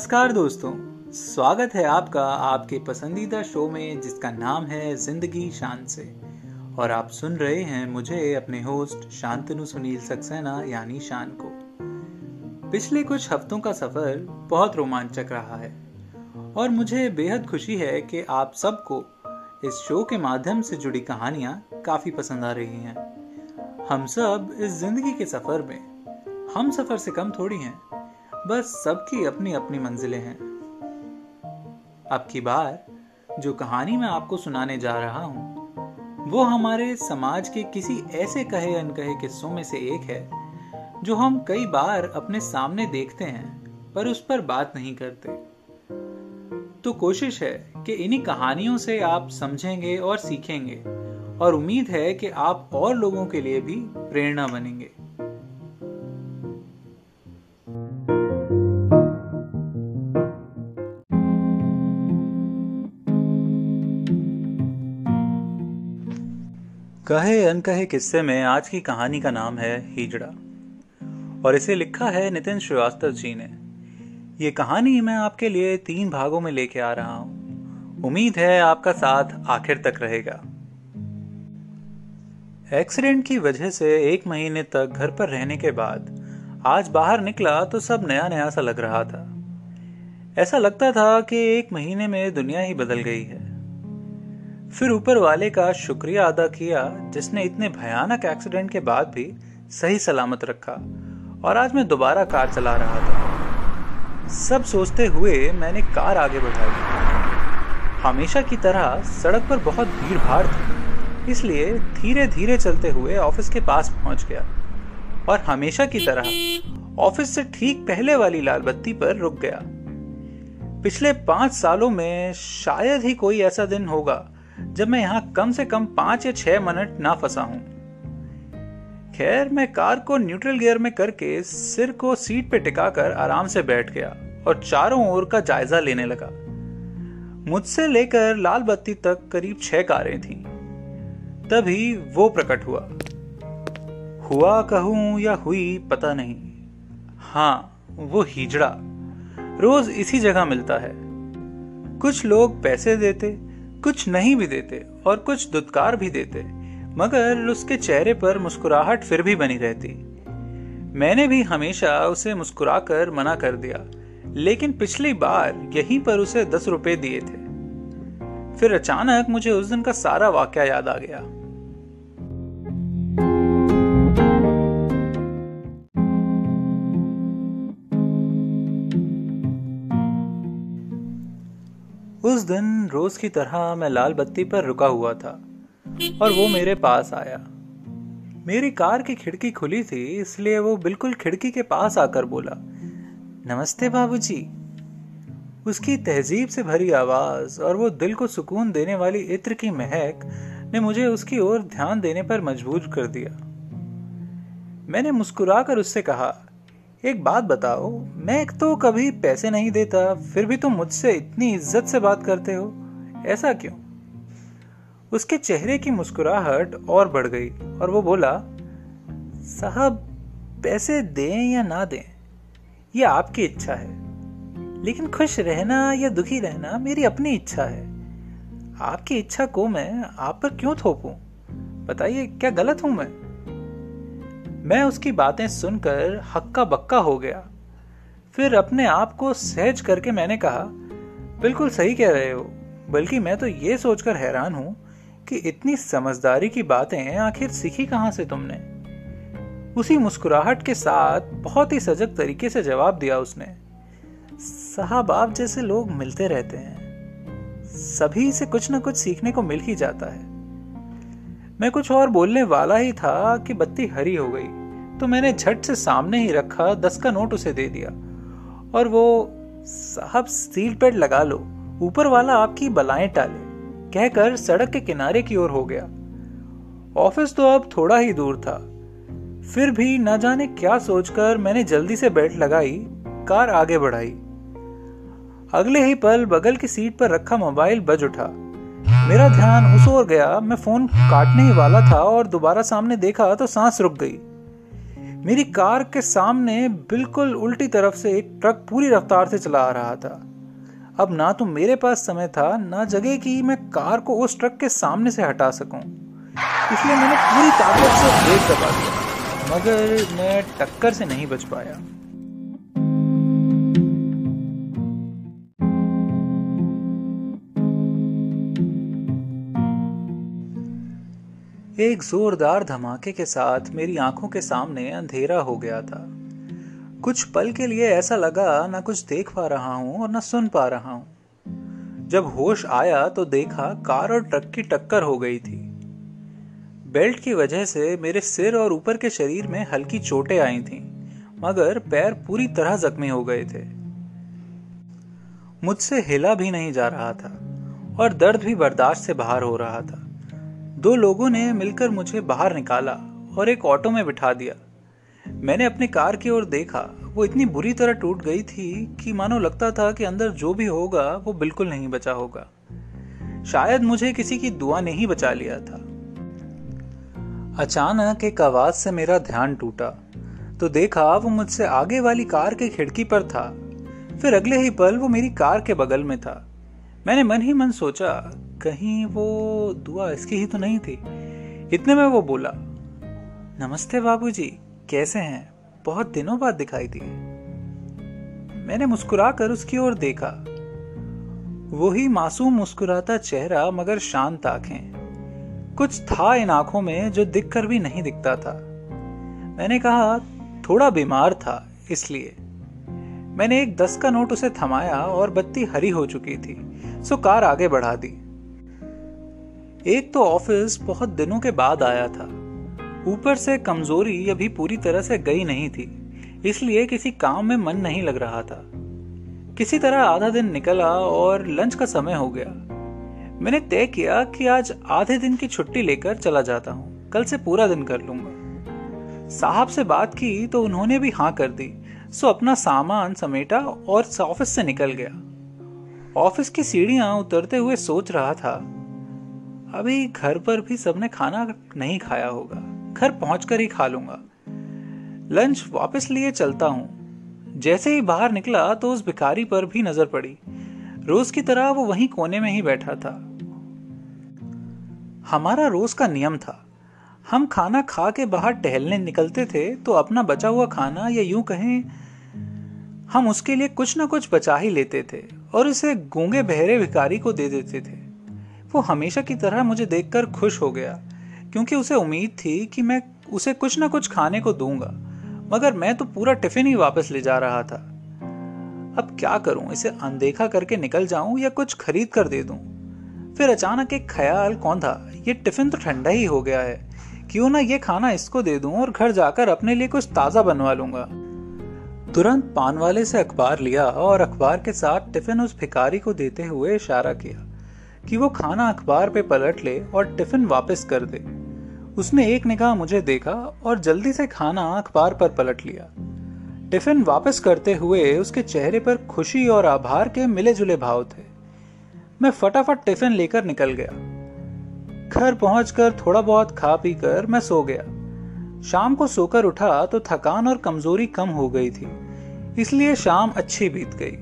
नमस्कार दोस्तों, स्वागत है आपका आपके पसंदीदा शो में जिसका नाम है ज़िंदगी शान से। और आप सुन रहे हैं मुझे अपने होस्ट शांतनु सुनील सक्सेना, यानी शान को। पिछले कुछ हफ्तों का सफ़र बहुत रोमांचक रहा है, और मुझे बेहद खुशी है कि आप सबको इस शो के माध्यम से जुड़ी कहानियाँ काफ़ी पसंद आ रही हैं। हम सब इस ज़िंदगी के सफ़र में, हम सफ़र से कम थोड़ी हैं बस सबकी अपनी अपनी मंजिलें हैं। अब की बार, जो कहानी मैं आपको सुनाने जा रहा हूँ, वो हमारे समाज के किसी ऐसे कहे अनकहे किस्सों में से एक है, जो हम कई बार अपने सामने देखते हैं, पर उस पर बात नहीं करते। तो कोशिश है कि इन्हीं कहानियों से आप समझेंगे और सीखेंगे, और उम्मीद है कि आप और लोगों के लिए भी प्रेरणा बनेंगे। कहे अनकहे किस्से में आज की कहानी का नाम है हिजड़ा। और इसे लिखा है नितिन श्रीवास्तव जी ने। ये कहानी मैं आपके लिए तीन भागों में लेके आ रहा हूँ। उम्मीद है आपका साथ आखिर तक रहेगा। एक्सीडेंट की वजह से एक महीने तक घर पर रहने के बाद आज बाहर निकला तो सब नया नया सा लग रहा था। ऐसा लगता था कि एक महीने में दुनिया ही बदल गई है। फिर ऊपर वाले का शुक्रिया अदा किया, जिसने इतने भयानक एक्सीडेंट के बाद भी सही सलामत रखा और आज मैं दोबारा कार चला रहा था। सब सोचते हुए मैंने कार आगे बढ़ाई। हमेशा की तरह सड़क पर बहुत भीड़ भाड़ थी, इसलिए धीरे धीरे चलते हुए ऑफ़िस के पास पहुँच गया और हमेशा की तरह ऑफ़िस से ठीक पहले वाली लाल बत्ती पर रुक गया। पिछले पाँच सालों में शायद ही कोई ऐसा दिन होगा जब मैं यहाँ कम से कम पाँच या छह मिनट ना फंसा हूँ। खैर, मैं कार को न्यूट्रल गियर में करके सिर को सीट पे टिकाकर आराम से बैठ गया और चारों ओर का जायजा लेने लगा। मुझसे लेकर लाल बत्ती तक करीब छह कारें थीं। तभी वो प्रकट हुआ। हुआ कहूँ या हुई पता नहीं। हाँ, वो हिजड़ा। रोज इसी जगह मिलता है। कुछ लोग पैसे देते कुछ नहीं भी देते और कुछ दुत्कार भी देते, मगर उसके चेहरे पर मुस्कुराहट फिर भी बनी रहती। मैंने भी हमेशा उसे मुस्कुराकर मना कर दिया, लेकिन पिछली बार यहीं पर उसे दस रुपए दिए थे। फिर अचानक मुझे उस दिन का सारा वाक्य याद आ गया। उस दिन रोज की तरह मैं लाल बत्ती पर रुका हुआ था और वो मेरे पास आया मेरी कार की खिड़की खुली थी, इसलिए वो बिल्कुल खिड़की के पास आकर बोला, नमस्ते बाबूजी। उसकी तहजीब से भरी आवाज़ और वो दिल को सुकून देने वाली इत्र की महक ने मुझे उसकी ओर ध्यान देने पर मजबूर कर दिया मैंने मुस्कुराकर उससे कहा एक बात बताओ, मैं तो कभी पैसे नहीं देता, फिर भी तुम मुझसे इतनी इज़्ज़त से बात करते हो? ऐसा क्यों? उसके चेहरे की मुस्कुराहट और बढ़ गई, और वो बोला, साहब, पैसे दें या ना दें, ये आपकी इच्छा है। लेकिन खुश रहना या दुखी रहना मेरी अपनी इच्छा है। आपकी इच्छा को मैं आप पर क्यों थोपूं? बताइए, क्या गलत हूँ मैं? मैं उसकी बातें सुनकर हक्का बक्का हो गया। फिर अपने आप को सहज करके मैंने कहा, बिल्कुल सही कह रहे हो, बल्कि मैं तो ये सोचकर हैरान हूँ कि इतनी समझदारी की बातें आखिर सीखी कहाँ से तुमने? उसी मुस्कुराहट के साथ बहुत ही सजग तरीके से जवाब दिया उसने। साहब, आप जैसे लोग मिलते रहते हैं। सभी से कुछ ना कुछ सीखने को मिल ही जाता है। मैं कुछ और बोलने वाला ही था कि बत्ती हरी हो गई। तो मैंने झट से सामने ही रखा, दस का नोट उसे दे दिया। और वो, साहब सीट बेल्ट लगा लो, ऊपर वाला आपकी बलाएँ टाले, कहकर सड़क के किनारे की ओर हो गया। ऑफ़िस तो अब थोड़ा ही दूर था। फिर भी न जाने क्या सोचकर मैंने जल्दी से बेल्ट लगाई, कार आगे बढ़ाई। अगले ही पल बगल की सीट पर रखा मोबाइल बज उठा। मेरा ध्यान उस ओर गया, मैं फ़ोन काटने ही वाला था और दोबारा सामने देखा तो सांस रुक गई। मेरी कार के सामने बिल्कुल उल्टी तरफ़ से एक ट्रक पूरी रफ्तार से चला आ रहा था। अब ना तो मेरे पास समय था, ना जगह कि मैं कार को उस ट्रक के सामने से हटा सकूँ। इसलिए मैंने पूरी ताकत से ब्रेक दबा दिया, मगर मैं टक्कर से नहीं बच पाया। एक जोरदार धमाके के साथ मेरी आँखों के सामने अंधेरा हो गया था। कुछ पल के लिए ऐसा लगा ना कुछ देख पा रहा हूँ और ना सुन पा रहा हूँ। जब होश आया तो देखा कार और ट्रक की टक्कर हो गई थी। बेल्ट की वजह से मेरे सिर और ऊपर के शरीर में हल्की चोटें आई थीं, मगर पैर पूरी तरह जख्मी हो गए थे। मुझसे हिला भी नहीं जा रहा था और दर्द भी बर्दाश्त से बाहर हो रहा था। दो लोगों ने मिलकर मुझे बाहर निकाला और एक ऑटो में बिठा दिया। मैंने अपनी कार की ओर देखा, वो इतनी बुरी तरह टूट गई थी कि मानो लगता था कि अंदर जो भी होगा, वो बिल्कुल नहीं बचा होगा। शायद मुझे किसी की दुआ ने ही बचा लिया था। अचानक एक आवाज़ से मेरा ध्यान टूटा। तो देखा, वो मुझसे आगे वाली कार की खिड़की पर था। फिर अगले ही पल वो मेरी कार के बगल में था। मैंने मन ही मन सोचा कहीं वो दुआ इसकी ही तो नहीं थी। इतने में वो बोला, नमस्ते बाबूजी, कैसे हैं? बहुत दिनों बाद दिखाई दी। मैंने मुस्कुरा कर उसकी ओर देखा। वही मासूम मुस्कुराता चेहरा मगर शांत आँखें। कुछ था इन आँखों में जो दिखकर भी नहीं दिखता था। मैंने कहा, थोड़ा बीमार था, इसलिए। मैंने एक दस का नोट उसे थमाया और बत्ती हरी हो चुकी थी, सो कार आगे बढ़ा दी। एक तो ऑफ़िस बहुत दिनों के बाद आया था। ऊपर से कमज़ोरी अभी पूरी तरह से गई नहीं थी, इसलिए किसी काम में मन नहीं लग रहा था। किसी तरह आधा दिन निकला और लंच का समय हो गया। मैंने तय किया कि आज आधे दिन की छुट्टी लेकर चला जाता हूँ। कल से पूरा दिन कर लूँगा। साहब से बात की तो उन्होंने भी हाँ कर दी। सो अपना सामान समेटा और ऑफ़िस से निकल गया। ऑफ़िस की सीढ़ियाँ उतरते हुए सोच रहा था अभी घर पर भी सबने खाना नहीं खाया होगा। घर पहुंचकर ही खा लूँगा। लंच वापस लिए चलता हूँ। जैसे ही बाहर निकला तो उस भिखारी पर भी नज़र पड़ी। रोज की तरह वो वहीं कोने में ही बैठा था। हमारा रोज का नियम था। हम खाना खा के बाहर टहलने निकलते थे तो अपना बचा हुआ खाना या यूँ कहें, हम उसके लिए कुछ ना कुछ बचा ही लेते थे और उसे गूँगे बहरे भिखारी को दे देते थे। वो हमेशा की तरह मुझे देखकर खुश हो गया, क्योंकि उसे उम्मीद थी कि मैं उसे कुछ ना कुछ खाने को दूँगा, मगर मैं तो पूरा टिफ़िन ही वापस ले जा रहा था। अब क्या करूँ, इसे अनदेखा करके निकल जाऊँ या कुछ खरीद कर दे दूँ? फिर अचानक एक ख्याल, कौन था? ये टिफ़िन तो ठंडा ही हो गया है। क्यों ना ये खाना इसको दे दूँ और घर जाकर अपने लिए कुछ ताज़ा बनवा लूँगा? तुरंत पान वाले से अखबार लिया और अखबार के साथ टिफ़िन उस भिकारी को देते हुए इशारा किया। कि वो खाना अखबार पे पलट ले और टिफ़िन वापस कर दे। उसने एक निगाह मुझे देखा और जल्दी से खाना अखबार पर पलट लिया। टिफ़िन वापस करते हुए उसके चेहरे पर खुशी और आभार के मिले जुले भाव थे। मैं फटाफट टिफ़िन लेकर निकल गया। घर पहुंचकर थोड़ा बहुत खा पी कर मैं सो गया। शाम को सोकर उठा तो थकान और कमज़ोरी कम हो गई थी, इसलिए शाम अच्छी बीत गई।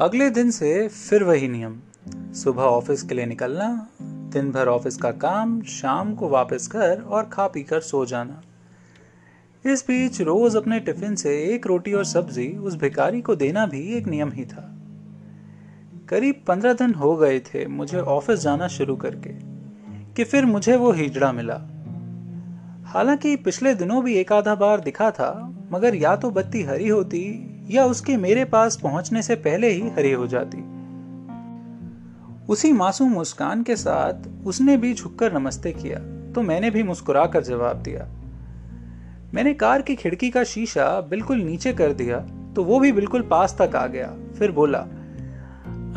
अगले दिन से फिर वही नियम। सुबह ऑफ़िस के लिए निकलना दिन भर ऑफ़िस का काम, शाम को वापस घर और खा पी कर सो जाना। इस बीच रोज अपने टिफ़िन से एक रोटी और सब्ज़ी उस भिकारी को देना भी एक नियम ही था। करीब पंद्रह दिन हो गए थे मुझे ऑफ़िस जाना शुरू करके, कि फिर मुझे वो हिजड़ा मिला। हालाँकि पिछले दिनों भी एक आधा बार दिखा था, मगर या तो बत्ती हरी होती या उसके मेरे पास पहुँचने से पहले ही हरी हो जाती। उसी मासूम मुस्कान के साथ उसने भी झुककर नमस्ते किया तो मैंने भी मुस्कुरा कर जवाब दिया। मैंने कार की खिड़की का शीशा बिल्कुल नीचे कर दिया तो वो भी बिल्कुल पास तक आ गया, फिर बोला,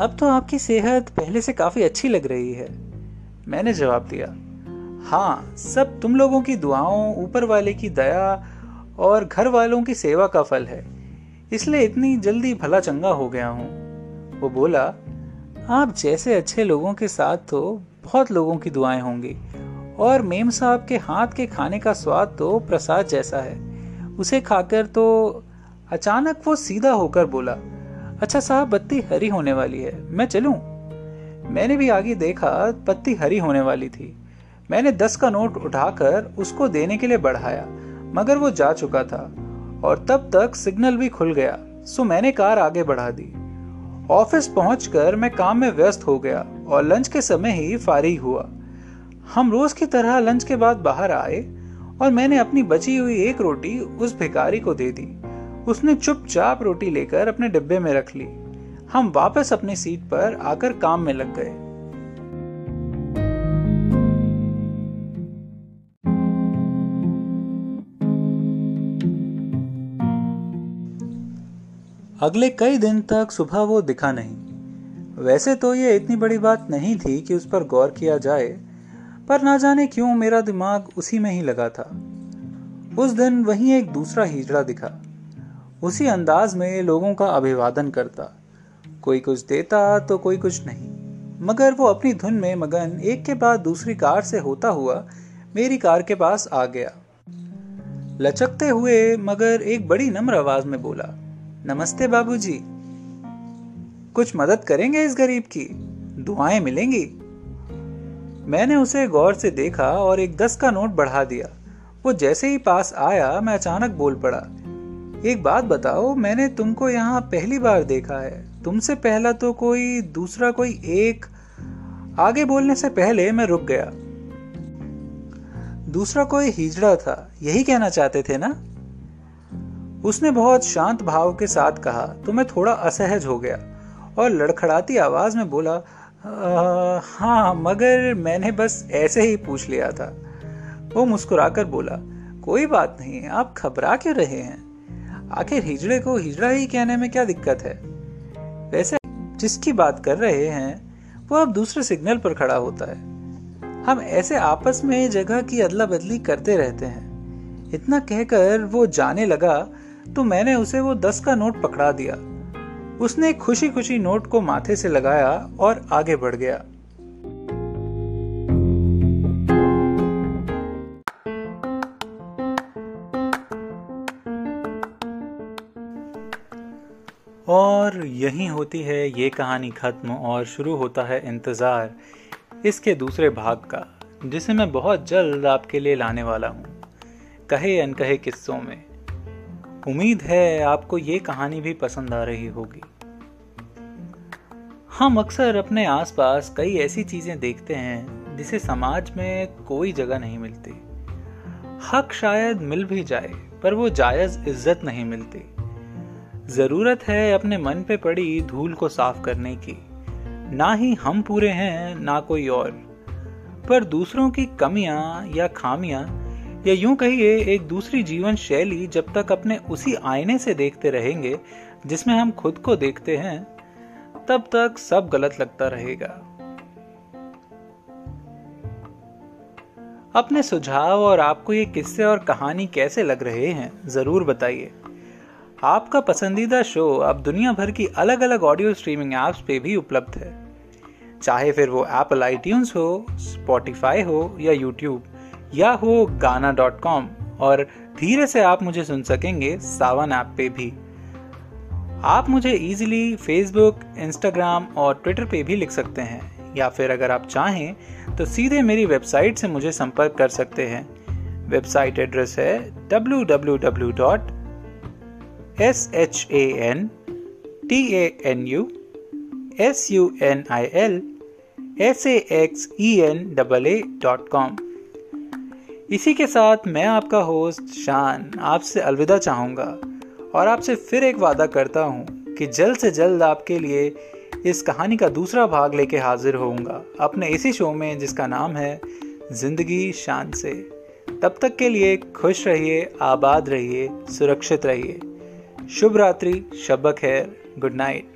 अब तो आपकी सेहत पहले से काफ़ी अच्छी लग रही है। मैंने जवाब दिया हाँ सब तुम लोगों की दुआओं, ऊपर वाले की दया और घर वालों की सेवा का फल है। इसलिए इतनी जल्दी भला चंगा हो गया हूँ। वो बोला, आप जैसे अच्छे लोगों के साथ तो बहुत लोगों की दुआएँ होंगी, और मेम साहब के हाथ के खाने का स्वाद तो प्रसाद जैसा है। उसे खाकर तो अचानक वो सीधा होकर बोला अच्छा साहब, बत्ती हरी होने वाली है, मैं चलूँ? मैंने भी आगे देखा पत्ती हरी होने वाली थी। मैंने दस का नोट उठाकर उसको देने के लिए बढ़ाया, मगर वो जा चुका था। और तब तक सिग्नल भी खुल गया। सो मैंने कार आगे बढ़ा दी। ऑफ़िस पहुंचकर मैं काम में व्यस्त हो गया और लंच के समय ही फारिग हुआ। हम रोज की तरह लंच के बाद बाहर आए और मैंने अपनी बची हुई एक रोटी उस भिखारी को दे दी। उसने चुपचाप रोटी लेकर अपने डिब्बे में रख ली। हम वापस अपनी सीट पर आकर काम में लग गए। अगले कई दिन तक सुबह वो दिखा नहीं। वैसे तो ये इतनी बड़ी बात नहीं थी कि उस पर गौर किया जाए, पर ना जाने क्यों मेरा दिमाग उसी में ही लगा था। उस दिन वहीं एक दूसरा हिजड़ा दिखा। उसी अंदाज में लोगों का अभिवादन करता। कोई कुछ देता तो कोई कुछ नहीं, मगर वो अपनी धुन में मगन एक के बाद दूसरी कार से होता हुआ मेरी कार के पास आ गया। लचकते हुए मगर एक बड़ी नम्र आवाज़ में बोला नमस्ते बाबूजी। कुछ मदद करेंगे इस गरीब की? दुआएँ मिलेंगी? मैंने उसे गौर से देखा और एक दस का नोट बढ़ा दिया। वो जैसे ही पास आया, मैं अचानक बोल पड़ा, एक बात बताओ, मैंने तुमको यहाँ पहली बार देखा है। तुमसे पहला तो कोई, दूसरा कोई एक, आगे बोलने से पहले मैं रुक गया। दूसरा कोई हिजड़ा था, यही कहना चाहते थे ना? उसने बहुत शांत भाव के साथ कहा तो मैं थोड़ा असहज हो गया। और लड़खड़ाती आवाज़ में बोला हाँ मगर मैंने बस ऐसे ही पूछ लिया था। वो मुस्कुराकर बोला, कोई बात नहीं, आप घबरा क्यों रहे हैं? आखिर हिजड़े को हिजड़ा ही कहने में क्या दिक्कत है? वैसे जिसकी बात कर रहे हैं, वो अब दूसरे सिग्नल पर खड़ा होता है। हम ऐसे आपस में जगह की अदला बदली करते रहते हैं। इतना कहकर वो जाने लगा तो मैंने उसे वो दस का नोट पकड़ा दिया। उसने खुशी खुशी नोट को माथे से लगाया और आगे बढ़ गया। और यही होती है ये कहानी खत्म और शुरू होता है इंतज़ार इसके दूसरे भाग का, जिसे मैं बहुत जल्द आपके लिए लाने वाला हूँ। कहे अनकहे किस्सों में। उम्मीद है आपको ये कहानी भी पसंद आ रही होगी। हम अक्सर अपने आसपास कई ऐसी चीज़ें देखते हैं जिसे समाज में कोई जगह नहीं मिलती। हक शायद मिल भी जाए, पर वो जायज़ इज़्ज़त नहीं मिलती। ज़रूरत है अपने मन पे पड़ी धूल को साफ़ करने की। ना ही हम पूरे हैं, ना कोई और। पर दूसरों की कमियाँ या खामियाँ या यूँ कहिए, एक दूसरी जीवन शैली जब तक अपने उसी आईने से देखते रहेंगे, जिसमें हम खुद को देखते हैं, तब तक सब गलत लगता रहेगा। अपने सुझाव और आपको ये किस्से और कहानी कैसे लग रहे हैं, ज़रूर बताइए। आपका पसंदीदा शो अब दुनिया भर की अलग अलग ऑडियो स्ट्रीमिंग एप्स पे भी उपलब्ध है। चाहे फिर वो एप्पल आईट्यून्स हो स्पॉटिफाई हो या यूट्यूब या हो गाना डॉट कॉम और धीरे से आप मुझे सुन सकेंगे सावन ऐप पे भी। आप मुझे इजीली फेसबुक इंस्टाग्राम और ट्विटर पे भी लिख सकते हैं, या फिर अगर आप चाहें तो सीधे मेरी वेबसाइट से मुझे संपर्क कर सकते हैं। वेबसाइट एड्रेस है W W W dot S H A N T A N U S U N I L S A X E N double A dot com इसी के साथ मैं आपका होस्ट शान आपसे अलविदा चाहूँगा और आपसे फिर एक वादा करता हूँ कि जल्द से जल्द आपके लिए इस कहानी का दूसरा भाग लेके हाजिर होऊँगा अपने इसी शो में जिसका नाम है ज़िंदगी शान से। तब तक के लिए खुश रहिए, आबाद रहिए, सुरक्षित रहिए। शुभ रात्रि, शब खैर, गुड नाइट।